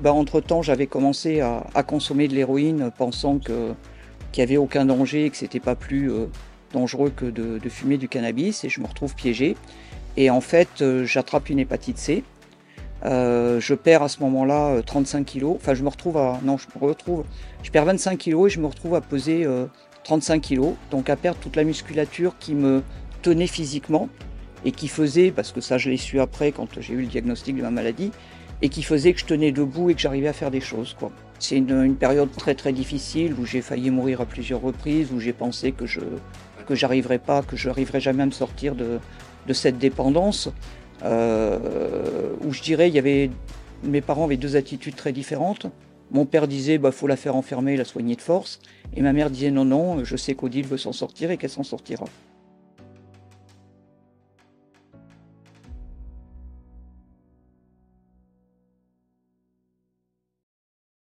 bah, entre-temps, j'avais commencé à, consommer de l'héroïne pensant qu'il n'y avait aucun danger et que c'était pas plus euh, dangereux que de, fumer du cannabis et je me retrouve piégé. Et en fait, euh, j'attrape une hépatite C. Euh, je perds à ce moment-là 35 kilos. Enfin, je me retrouve à. Non, je me retrouve. Je perds 25 kilos et je me retrouve à peser 35 kilos. Donc à perdre toute la musculature qui me tenait physiquement et qui faisait, parce que ça je l'ai su après quand j'ai eu le diagnostic de ma maladie, et qui faisait que je tenais debout et que j'arrivais à faire des choses. Quoi. C'est une, période très très difficile où j'ai failli mourir à plusieurs reprises, où j'ai pensé que je que j'arriverais pas, que je n'arriverais jamais à me sortir de, de cette dépendance, euh, où je dirais il y avait mes parents avaient deux attitudes très différentes. Mon père disait bah faut la faire enfermer, la soigner de force, et ma mère disait non non, je sais qu'Odile veut s'en sortir et qu'elle s'en sortira.